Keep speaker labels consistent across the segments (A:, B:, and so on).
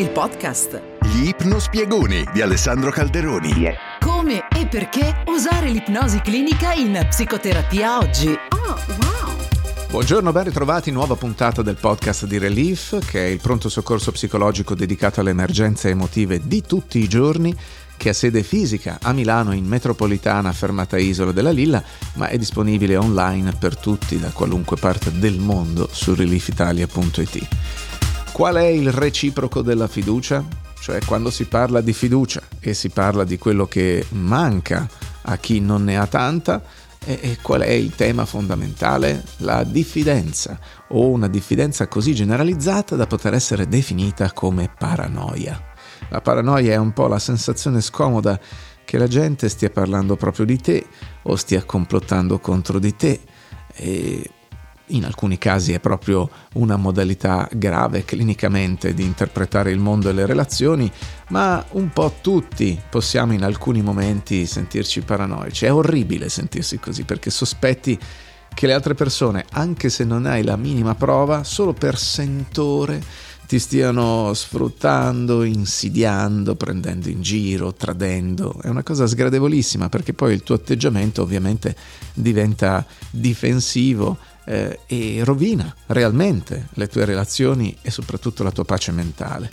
A: il podcast.
B: Gli ipnospiegoni di Alessandro Calderoni.
C: Yeah.
A: Come e perché usare l'ipnosi clinica in psicoterapia oggi.
D: Oh, wow!
E: Buongiorno, ben ritrovati, nuova puntata del podcast di Relief, che è il pronto soccorso psicologico dedicato alle emergenze emotive di tutti i giorni, che ha sede fisica a Milano in metropolitana fermata Isola della Lilla, ma è disponibile online per tutti da qualunque parte del mondo su reliefitalia.it. Qual è il reciproco della fiducia? Cioè quando si parla di fiducia e si parla di quello che manca a chi non ne ha tanta, e, qual è il tema fondamentale? La diffidenza, o una diffidenza così generalizzata da poter essere definita come paranoia. La paranoia è un po' la sensazione scomoda che la gente stia parlando proprio di te o stia complottando contro di te e in alcuni casi è proprio una modalità grave clinicamente di interpretare il mondo e le relazioni, ma un po' tutti possiamo in alcuni momenti sentirci paranoici. È orribile sentirsi così perché sospetti che le altre persone, anche se non hai la minima prova, solo per sentore ti stiano sfruttando, insidiando, prendendo in giro, tradendo. È una cosa sgradevolissima perché poi il tuo atteggiamento ovviamente diventa difensivo eh, e rovina realmente le tue relazioni e soprattutto la tua pace mentale.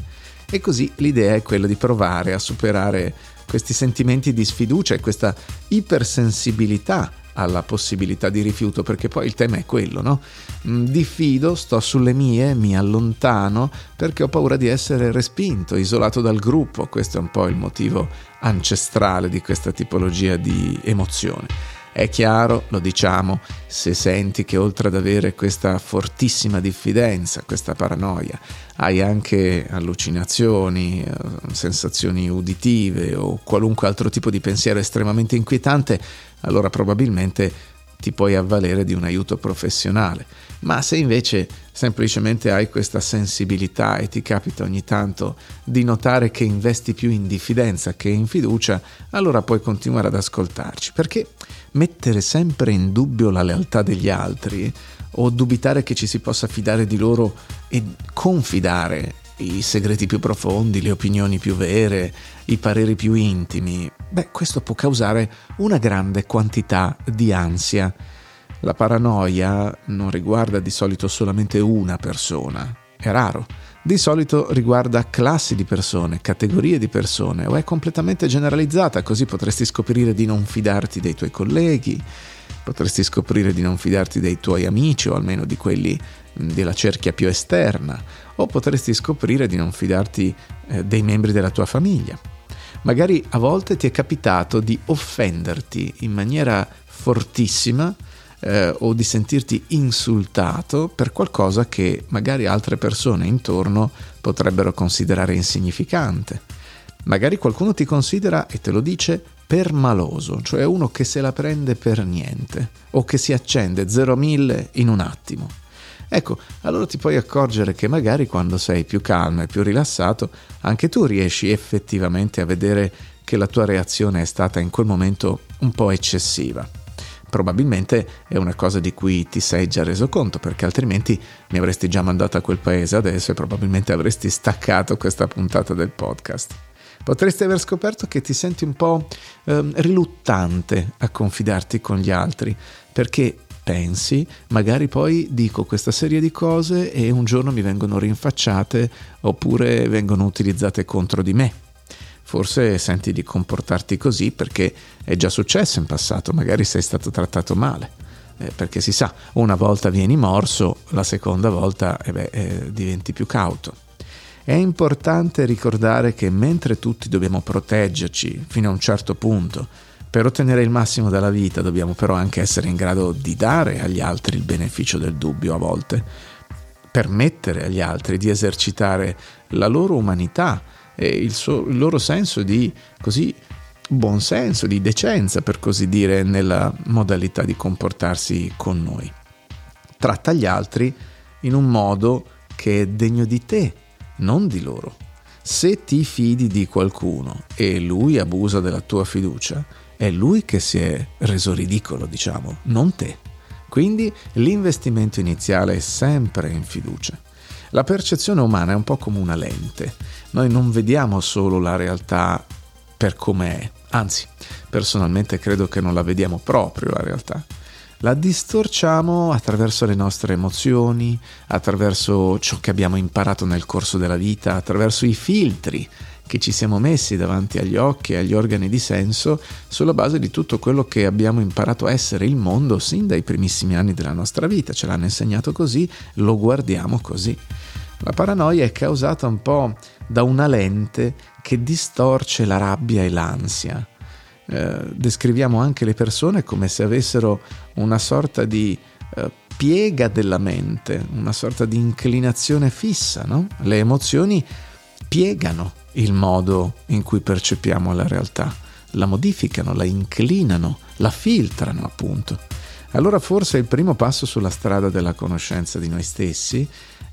E: E così l'idea è quella di provare a superare questi sentimenti di sfiducia e questa ipersensibilità alla possibilità di rifiuto, perché poi il tema è quello, no? Mm, diffido, sto sulle mie, mi allontano perché ho paura di essere respinto, isolato dal gruppo, questo è un po' il motivo ancestrale di questa tipologia di emozione. È chiaro, lo diciamo, se senti che oltre ad avere questa fortissima diffidenza, questa paranoia, hai anche allucinazioni, eh, sensazioni uditive o qualunque altro tipo di pensiero estremamente inquietante, allora probabilmente ti puoi avvalere di un aiuto professionale. Ma se invece semplicemente hai questa sensibilità e ti capita ogni tanto di notare che investi più in diffidenza che in fiducia, allora puoi continuare ad ascoltarci, perché mettere sempre in dubbio la lealtà degli altri o dubitare che ci si possa fidare di loro e confidare i segreti più profondi, le opinioni più vere, i pareri più intimi, beh, questo può causare una grande quantità di ansia. La paranoia non riguarda di solito solamente una persona, è raro. Di solito riguarda classi di persone, categorie di persone o è completamente generalizzata, così potresti scoprire di non fidarti dei tuoi colleghi, potresti scoprire di non fidarti dei tuoi amici o almeno di quelli della cerchia più esterna, o potresti scoprire di non fidarti eh, dei membri della tua famiglia. Magari a volte ti è capitato di offenderti in maniera fortissima eh, o di sentirti insultato per qualcosa che magari altre persone intorno potrebbero considerare insignificante. Magari qualcuno ti considera e te lo dice permaloso, cioè uno che se la prende per niente o che si accende 0 a 1000 in un attimo. Ecco, allora ti puoi accorgere che magari quando sei più calmo e più rilassato, anche tu riesci effettivamente a vedere che la tua reazione è stata in quel momento un po' eccessiva. Probabilmente è una cosa di cui ti sei già reso conto, perché altrimenti mi avresti già mandato a quel paese adesso e probabilmente avresti staccato questa puntata del podcast. Potresti aver scoperto che ti senti un po' eh, riluttante a confidarti con gli altri, perché pensi, magari poi dico questa serie di cose e un giorno mi vengono rinfacciate oppure vengono utilizzate contro di me. Forse senti di comportarti così perché è già successo in passato, magari sei stato trattato male. Eh, perché si sa, una volta vieni morso, la seconda volta eh beh, eh, diventi più cauto. È importante ricordare che mentre tutti dobbiamo proteggerci fino a un certo punto, per ottenere il massimo dalla vita dobbiamo però anche essere in grado di dare agli altri il beneficio del dubbio a volte, permettere agli altri di esercitare la loro umanità e il, suo, il loro senso di così buon senso, di decenza per così dire, nella modalità di comportarsi con noi. Tratta gli altri in un modo che è degno di te, non di loro. Se ti fidi di qualcuno e lui abusa della tua fiducia, è lui che si è reso ridicolo, diciamo, non te. Quindi l'investimento iniziale è sempre in fiducia. La percezione umana è un po' come una lente. Noi non vediamo solo la realtà per com'è, anzi, personalmente credo che non la vediamo proprio la realtà. La distorciamo attraverso le nostre emozioni, attraverso ciò che abbiamo imparato nel corso della vita, attraverso i filtri che ci siamo messi davanti agli occhi e agli organi di senso sulla base di tutto quello che abbiamo imparato a essere il mondo sin dai primissimi anni della nostra vita. Ce l'hanno insegnato così, lo guardiamo così. La paranoia è causata un po' da una lente che distorce la rabbia e l'ansia. Eh, descriviamo anche le persone come se avessero una sorta di eh, piega della mente, una sorta di inclinazione fissa, no? Le emozioni piegano il modo in cui percepiamo la realtà, la modificano, la inclinano, la filtrano appunto. Allora forse il primo passo sulla strada della conoscenza di noi stessi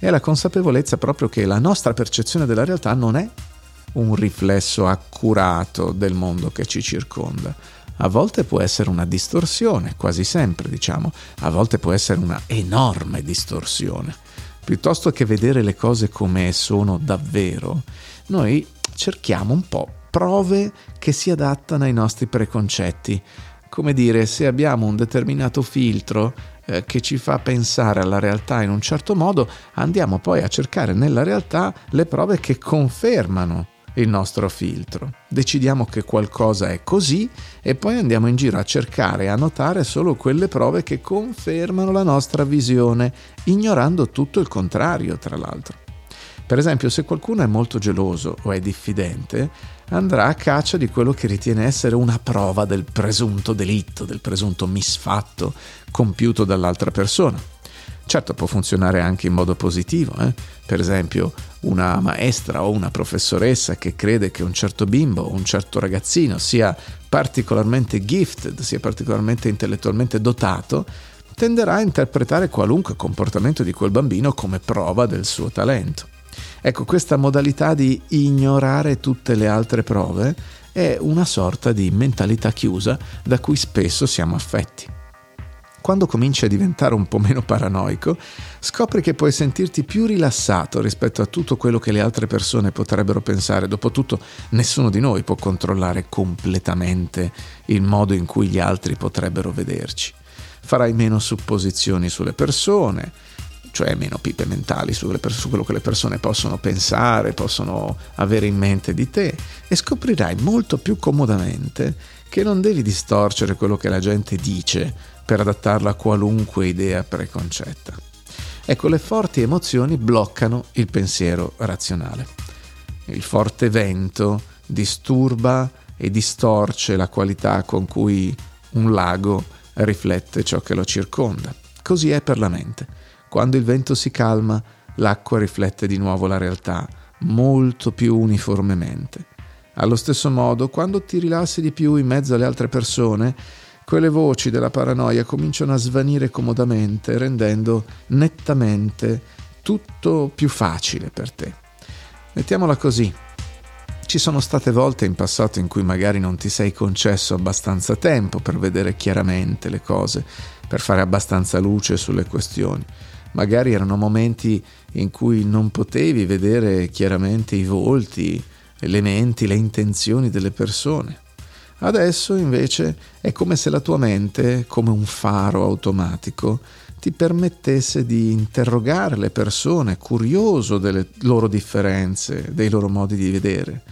E: è la consapevolezza proprio che la nostra percezione della realtà non è un riflesso accurato del mondo che ci circonda. A volte può essere una distorsione, quasi sempre diciamo, a volte può essere una enorme distorsione. Piuttosto che vedere le cose come sono davvero, noi cerchiamo un po' prove che si adattano ai nostri preconcetti. Come dire, se abbiamo un determinato filtro eh, che ci fa pensare alla realtà in un certo modo, andiamo poi a cercare nella realtà le prove che confermano il nostro filtro. Decidiamo che qualcosa è così e poi andiamo in giro a cercare e a notare solo quelle prove che confermano la nostra visione, ignorando tutto il contrario, tra l'altro. Per esempio, se qualcuno è molto geloso o è diffidente, andrà a caccia di quello che ritiene essere una prova del presunto delitto, del presunto misfatto compiuto dall'altra persona. Certo può funzionare anche in modo positivo, eh? per esempio una maestra o una professoressa che crede che un certo bimbo o un certo ragazzino sia particolarmente gifted, sia particolarmente intellettualmente dotato, tenderà a interpretare qualunque comportamento di quel bambino come prova del suo talento. Ecco, questa modalità di ignorare tutte le altre prove è una sorta di mentalità chiusa da cui spesso siamo affetti. Quando cominci a diventare un po' meno paranoico, scopri che puoi sentirti più rilassato rispetto a tutto quello che le altre persone potrebbero pensare. Dopotutto, nessuno di noi può controllare completamente il modo in cui gli altri potrebbero vederci. Farai meno supposizioni sulle persone, cioè meno pipe mentali su, su, quello che le persone possono pensare, possono avere in mente di te e scoprirai molto più comodamente che non devi distorcere quello che la gente dice per adattarla a qualunque idea preconcetta. Ecco, le forti emozioni bloccano il pensiero razionale. Il forte vento disturba e distorce la qualità con cui un lago riflette ciò che lo circonda. Così è per la mente. Quando il vento si calma, l'acqua riflette di nuovo la realtà, molto più uniformemente. Allo stesso modo, quando ti rilassi di più in mezzo alle altre persone, quelle voci della paranoia cominciano a svanire comodamente, rendendo nettamente tutto più facile per te. Mettiamola così. Ci sono state volte in passato in cui magari non ti sei concesso abbastanza tempo per vedere chiaramente le cose, per fare abbastanza luce sulle questioni magari erano momenti in cui non potevi vedere chiaramente i volti, le menti, le intenzioni delle persone. Adesso invece è come se la tua mente, come un faro automatico, ti permettesse di interrogare le persone, curioso delle loro differenze, dei loro modi di vedere.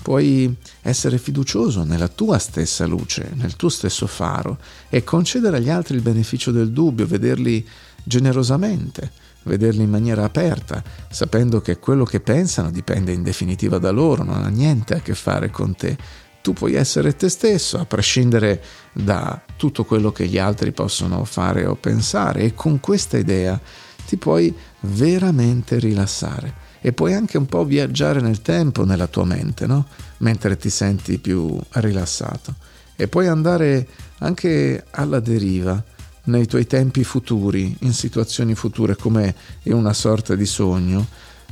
E: Puoi essere fiducioso nella tua stessa luce, nel tuo stesso faro e concedere agli altri il beneficio del dubbio, vederli generosamente, vederli in maniera aperta, sapendo che quello che pensano dipende in definitiva da loro, non ha niente a che fare con te. Tu puoi essere te stesso, a prescindere da tutto quello che gli altri possono fare o pensare, e con questa idea ti puoi veramente rilassare e puoi anche un po' viaggiare nel tempo nella tua mente, no? mentre ti senti più rilassato. E puoi andare anche alla deriva nei tuoi tempi futuri, in situazioni future come in una sorta di sogno,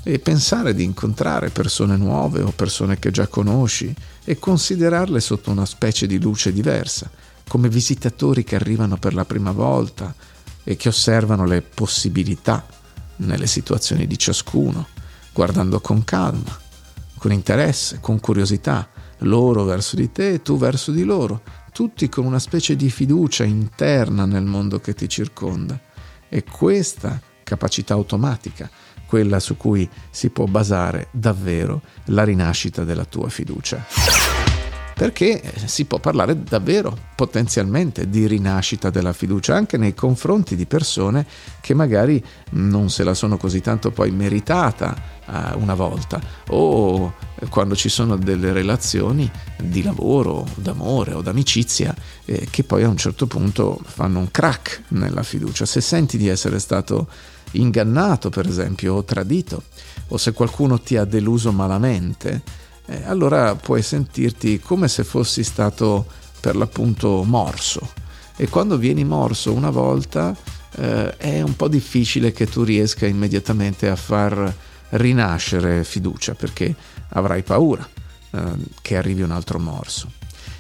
E: e pensare di incontrare persone nuove o persone che già conosci e considerarle sotto una specie di luce diversa, come visitatori che arrivano per la prima volta e che osservano le possibilità nelle situazioni di ciascuno, guardando con calma, con interesse, con curiosità, loro verso di te e tu verso di loro, tutti con una specie di fiducia interna nel mondo che ti circonda. E questa capacità automatica, quella su cui si può basare davvero la rinascita della tua fiducia perché si può parlare davvero potenzialmente di rinascita della fiducia anche nei confronti di persone che magari non se la sono così tanto poi meritata uh, una volta o quando ci sono delle relazioni di lavoro, d'amore o d'amicizia eh, che poi a un certo punto fanno un crack nella fiducia. Se senti di essere stato ingannato per esempio o tradito o se qualcuno ti ha deluso malamente, eh, allora puoi sentirti come se fossi stato per l'appunto morso. E quando vieni morso una volta eh, è un po' difficile che tu riesca immediatamente a far rinascere fiducia perché avrai paura eh, che arrivi un altro morso.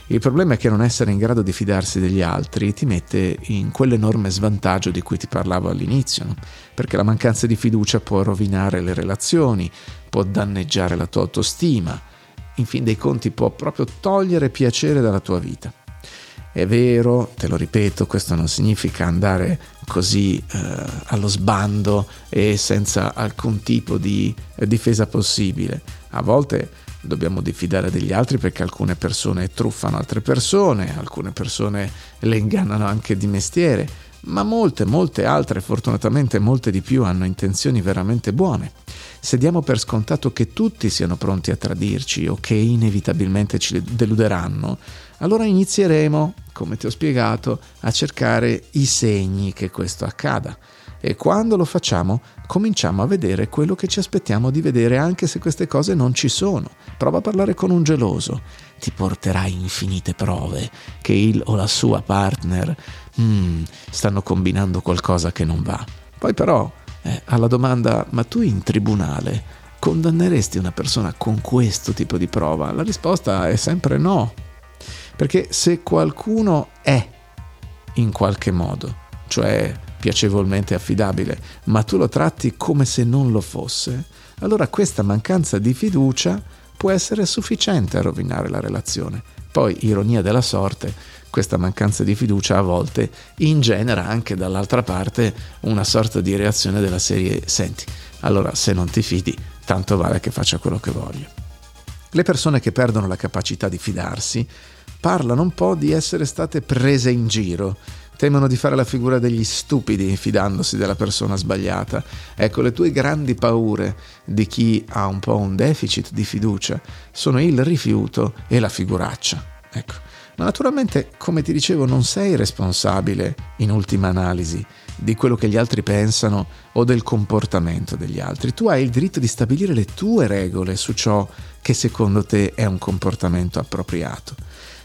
E: Il problema è che non essere in grado di fidarsi degli altri ti mette in quell'enorme svantaggio di cui ti parlavo all'inizio, no? perché la mancanza di fiducia può rovinare le relazioni, può danneggiare la tua autostima, in fin dei conti può proprio togliere piacere dalla tua vita. È vero, te lo ripeto, questo non significa andare così eh, allo sbando e senza alcun tipo di eh, difesa possibile. A volte dobbiamo diffidare degli altri perché alcune persone truffano altre persone, alcune persone le ingannano anche di mestiere, ma molte, molte altre, fortunatamente molte di più, hanno intenzioni veramente buone se diamo per scontato che tutti siano pronti a tradirci o che inevitabilmente ci deluderanno, allora inizieremo, come ti ho spiegato, a cercare i segni che questo accada. E quando lo facciamo, cominciamo a vedere quello che ci aspettiamo di vedere, anche se queste cose non ci sono. Prova a parlare con un geloso. Ti porterà infinite prove che il o la sua partner mm, stanno combinando qualcosa che non va. Poi però eh, alla domanda ma tu in tribunale condanneresti una persona con questo tipo di prova? La risposta è sempre no. Perché se qualcuno è in qualche modo, cioè piacevolmente affidabile, ma tu lo tratti come se non lo fosse, allora questa mancanza di fiducia può essere sufficiente a rovinare la relazione. Poi, ironia della sorte, questa mancanza di fiducia a volte ingenera anche dall'altra parte una sorta di reazione della serie senti, allora se non ti fidi, tanto vale che faccia quello che voglio. Le persone che perdono la capacità di fidarsi parlano un po' di essere state prese in giro, temono di fare la figura degli stupidi fidandosi della persona sbagliata. Ecco, le tue grandi paure di chi ha un po' un deficit di fiducia sono il rifiuto e la figuraccia. Ecco. Ma naturalmente, come ti dicevo, non sei responsabile, in ultima analisi, di quello che gli altri pensano o del comportamento degli altri. Tu hai il diritto di stabilire le tue regole su ciò che secondo te è un comportamento appropriato.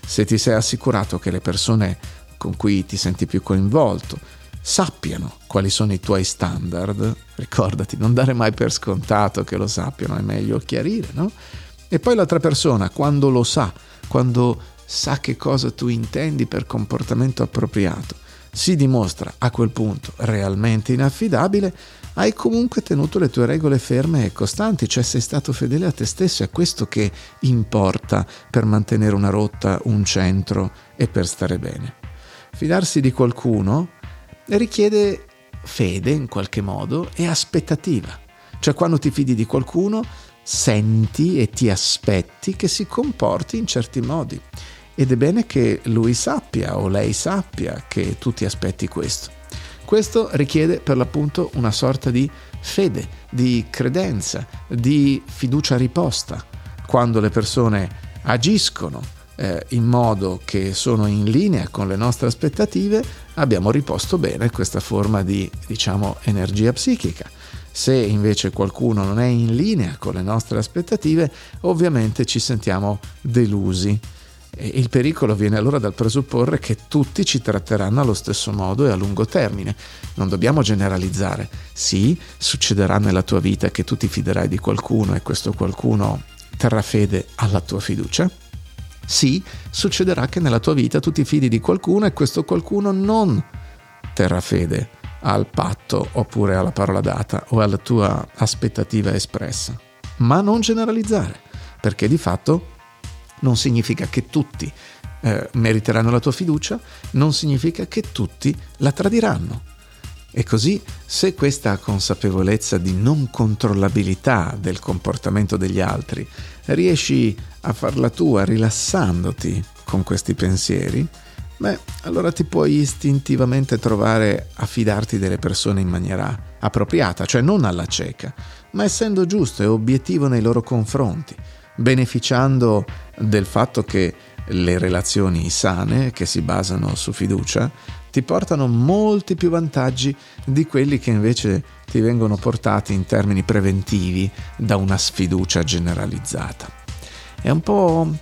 E: Se ti sei assicurato che le persone con cui ti senti più coinvolto sappiano quali sono i tuoi standard, ricordati, non dare mai per scontato che lo sappiano, è meglio chiarire, no? E poi l'altra persona, quando lo sa, quando sa che cosa tu intendi per comportamento appropriato, si dimostra a quel punto realmente inaffidabile, hai comunque tenuto le tue regole ferme e costanti, cioè sei stato fedele a te stesso, è questo che importa per mantenere una rotta, un centro e per stare bene. Fidarsi di qualcuno richiede fede in qualche modo e aspettativa, cioè quando ti fidi di qualcuno senti e ti aspetti che si comporti in certi modi ed è bene che lui sappia o lei sappia che tu ti aspetti questo. Questo richiede per l'appunto una sorta di fede, di credenza, di fiducia riposta. Quando le persone agiscono eh, in modo che sono in linea con le nostre aspettative, abbiamo riposto bene questa forma di, diciamo, energia psichica. Se invece qualcuno non è in linea con le nostre aspettative, ovviamente ci sentiamo delusi il pericolo viene allora dal presupporre che tutti ci tratteranno allo stesso modo e a lungo termine. Non dobbiamo generalizzare. Sì, succederà nella tua vita che tu ti fiderai di qualcuno e questo qualcuno terrà fede alla tua fiducia. Sì, succederà che nella tua vita tu ti fidi di qualcuno e questo qualcuno non terrà fede al patto oppure alla parola data o alla tua aspettativa espressa. Ma non generalizzare, perché di fatto non significa che tutti eh, meriteranno la tua fiducia, non significa che tutti la tradiranno. E così, se questa consapevolezza di non controllabilità del comportamento degli altri riesci a farla tua rilassandoti con questi pensieri, beh, allora ti puoi istintivamente trovare a fidarti delle persone in maniera appropriata, cioè non alla cieca, ma essendo giusto e obiettivo nei loro confronti, beneficiando del fatto che le relazioni sane, che si basano su fiducia, ti portano molti più vantaggi di quelli che invece ti vengono portati in termini preventivi da una sfiducia generalizzata. È un po'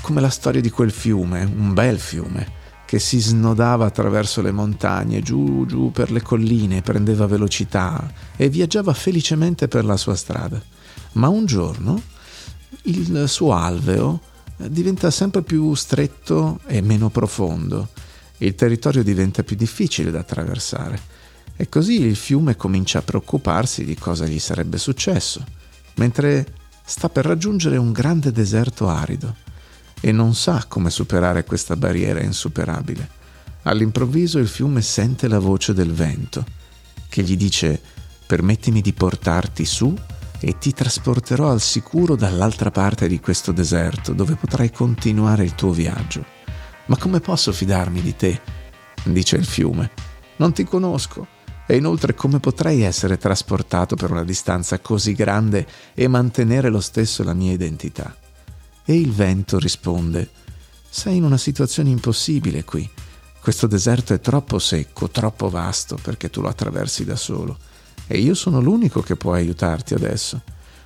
E: come la storia di quel fiume, un bel fiume, che si snodava attraverso le montagne, giù giù per le colline, prendeva velocità e viaggiava felicemente per la sua strada. Ma un giorno il suo alveo diventa sempre più stretto e meno profondo il territorio diventa più difficile da attraversare e così il fiume comincia a preoccuparsi di cosa gli sarebbe successo, mentre sta per raggiungere un grande deserto arido e non sa come superare questa barriera insuperabile. All'improvviso il fiume sente la voce del vento che gli dice permettimi di portarti su e ti trasporterò al sicuro dall'altra parte di questo deserto dove potrai continuare il tuo viaggio. Ma come posso fidarmi di te? dice il fiume. Non ti conosco. E inoltre come potrei essere trasportato per una distanza così grande e mantenere lo stesso la mia identità? E il vento risponde, sei in una situazione impossibile qui. Questo deserto è troppo secco, troppo vasto perché tu lo attraversi da solo. E io sono l'unico che può aiutarti adesso.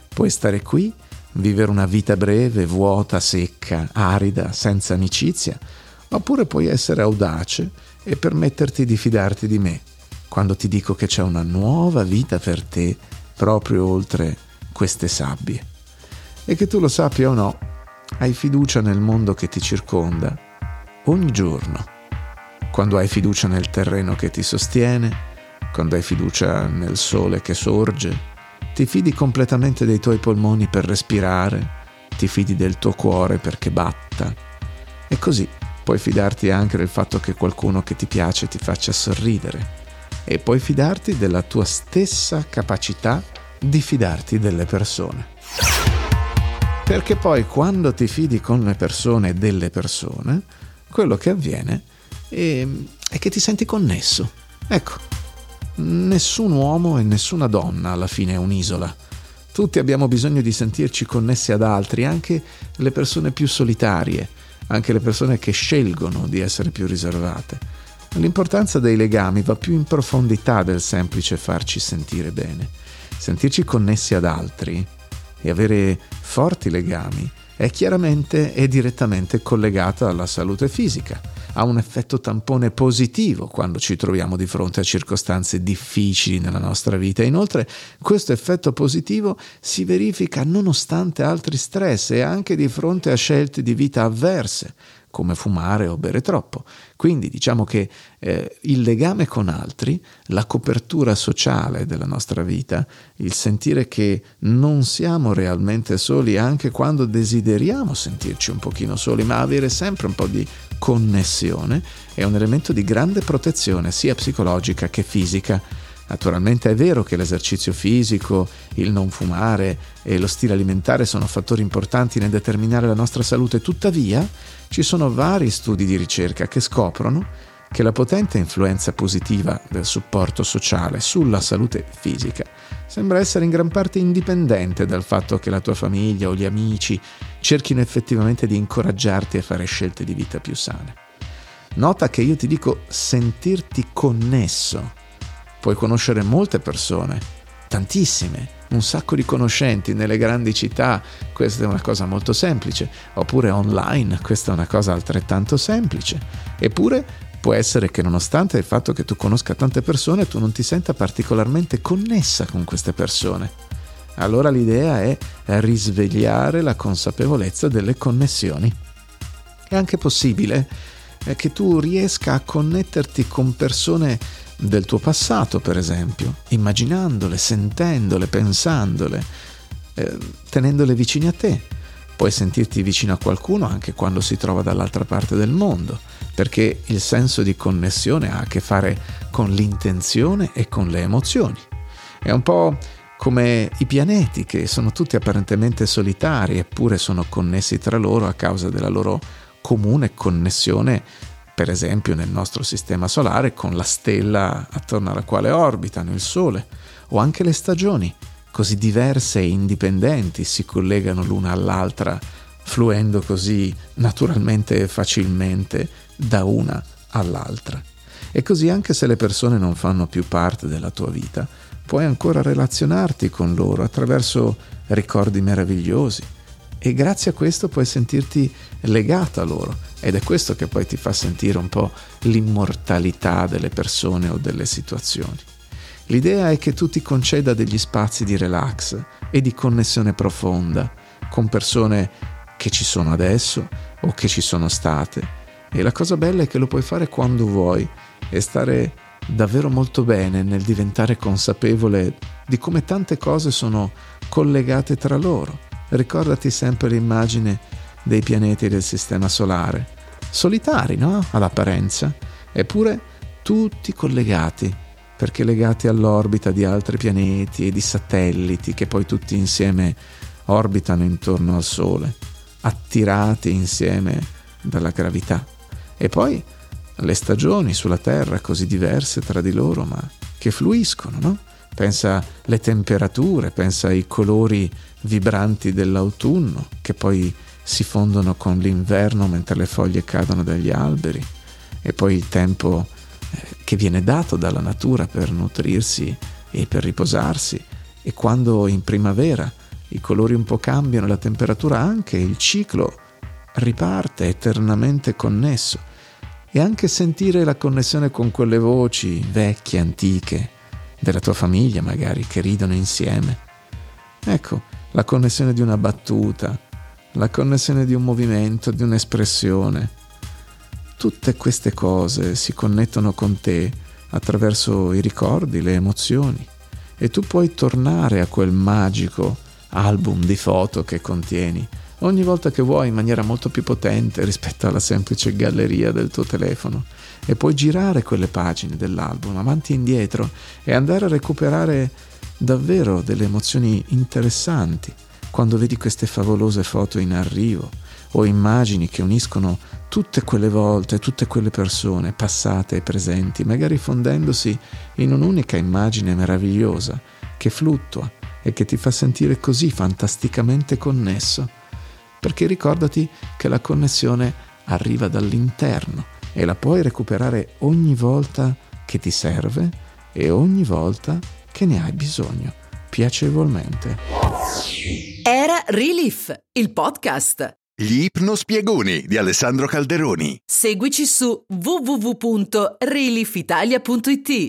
E: Puoi stare qui, vivere una vita breve, vuota, secca, arida, senza amicizia, oppure puoi essere audace e permetterti di fidarti di me quando ti dico che c'è una nuova vita per te proprio oltre queste sabbie. E che tu lo sappia o no, hai fiducia nel mondo che ti circonda ogni giorno. Quando hai fiducia nel terreno che ti sostiene, quando hai fiducia nel sole che sorge, ti fidi completamente dei tuoi polmoni per respirare, ti fidi del tuo cuore perché batta. E così puoi fidarti anche del fatto che qualcuno che ti piace ti faccia sorridere e puoi fidarti della tua stessa capacità di fidarti delle persone. Perché poi quando ti fidi con le persone e delle persone, quello che avviene è, è che ti senti connesso. Ecco, nessun uomo e nessuna donna alla fine è un'isola. Tutti abbiamo bisogno di sentirci connessi ad altri, anche le persone più solitarie anche le persone che scelgono di essere più riservate. L'importanza dei legami va più in profondità del semplice farci sentire bene. Sentirci connessi ad altri e avere forti legami è chiaramente e direttamente collegata alla salute fisica ha un effetto tampone positivo quando ci troviamo di fronte a circostanze difficili nella nostra vita. Inoltre questo effetto positivo si verifica nonostante altri stress e anche di fronte a scelte di vita avverse come fumare o bere troppo. Quindi diciamo che eh, il legame con altri, la copertura sociale della nostra vita, il sentire che non siamo realmente soli anche quando desideriamo sentirci un pochino soli, ma avere sempre un po' di connessione, è un elemento di grande protezione sia psicologica che fisica. Naturalmente è vero che l'esercizio fisico, il non fumare e lo stile alimentare sono fattori importanti nel determinare la nostra salute, tuttavia ci sono vari studi di ricerca che scoprono che la potente influenza positiva del supporto sociale sulla salute fisica sembra essere in gran parte indipendente dal fatto che la tua famiglia o gli amici cerchino effettivamente di incoraggiarti a fare scelte di vita più sane. Nota che io ti dico sentirti connesso. Puoi conoscere molte persone, tantissime, un sacco di conoscenti nelle grandi città, questa è una cosa molto semplice, oppure online, questa è una cosa altrettanto semplice. Eppure può essere che nonostante il fatto che tu conosca tante persone, tu non ti senta particolarmente connessa con queste persone. Allora l'idea è risvegliare la consapevolezza delle connessioni. È anche possibile eh, che tu riesca a connetterti con persone del tuo passato, per esempio, immaginandole, sentendole, pensandole, eh, tenendole vicine a te. Puoi sentirti vicino a qualcuno anche quando si trova dall'altra parte del mondo, perché il senso di connessione ha a che fare con l'intenzione e con le emozioni. È un po' come i pianeti che sono tutti apparentemente solitari eppure sono connessi tra loro a causa della loro comune connessione per esempio nel nostro sistema solare con la stella attorno alla quale orbitano, il Sole, o anche le stagioni, così diverse e indipendenti, si collegano l'una all'altra, fluendo così naturalmente e facilmente da una all'altra. E così anche se le persone non fanno più parte della tua vita, puoi ancora relazionarti con loro attraverso ricordi meravigliosi e grazie a questo puoi sentirti legato a loro ed è questo che poi ti fa sentire un po' l'immortalità delle persone o delle situazioni. L'idea è che tu ti conceda degli spazi di relax e di connessione profonda con persone che ci sono adesso o che ci sono state. E la cosa bella è che lo puoi fare quando vuoi e stare davvero molto bene nel diventare consapevole di come tante cose sono collegate tra loro. Ricordati sempre l'immagine dei pianeti del Sistema Solare, solitari, no? All'apparenza, eppure tutti collegati, perché legati all'orbita di altri pianeti e di satelliti che poi tutti insieme orbitano intorno al Sole, attirati insieme dalla gravità. E poi le stagioni sulla Terra così diverse tra di loro, ma che fluiscono, no? Pensa alle temperature, pensa ai colori vibranti dell'autunno che poi si fondono con l'inverno mentre le foglie cadono dagli alberi e poi il tempo che viene dato dalla natura per nutrirsi e per riposarsi e quando in primavera i colori un po' cambiano, la temperatura anche, il ciclo riparte eternamente connesso e anche sentire la connessione con quelle voci vecchie, antiche, della tua famiglia magari, che ridono insieme. Ecco, la connessione di una battuta, la connessione di un movimento, di un'espressione. Tutte queste cose si connettono con te attraverso i ricordi, le emozioni. E tu puoi tornare a quel magico album di foto che contieni ogni volta che vuoi in maniera molto più potente rispetto alla semplice galleria del tuo telefono. E puoi girare quelle pagine dell'album avanti e indietro e andare a recuperare davvero delle emozioni interessanti quando vedi queste favolose foto in arrivo o immagini che uniscono tutte quelle volte, tutte quelle persone passate e presenti, magari fondendosi in un'unica immagine meravigliosa che fluttua e che ti fa sentire così fantasticamente connesso. Perché ricordati che la connessione arriva dall'interno e la puoi recuperare ogni volta che ti serve e ogni volta che ne hai bisogno, piacevolmente.
A: Era Relief, il podcast.
B: Gli ipnospiegoni di Alessandro Calderoni.
A: Seguici su www.reliefitalia.it.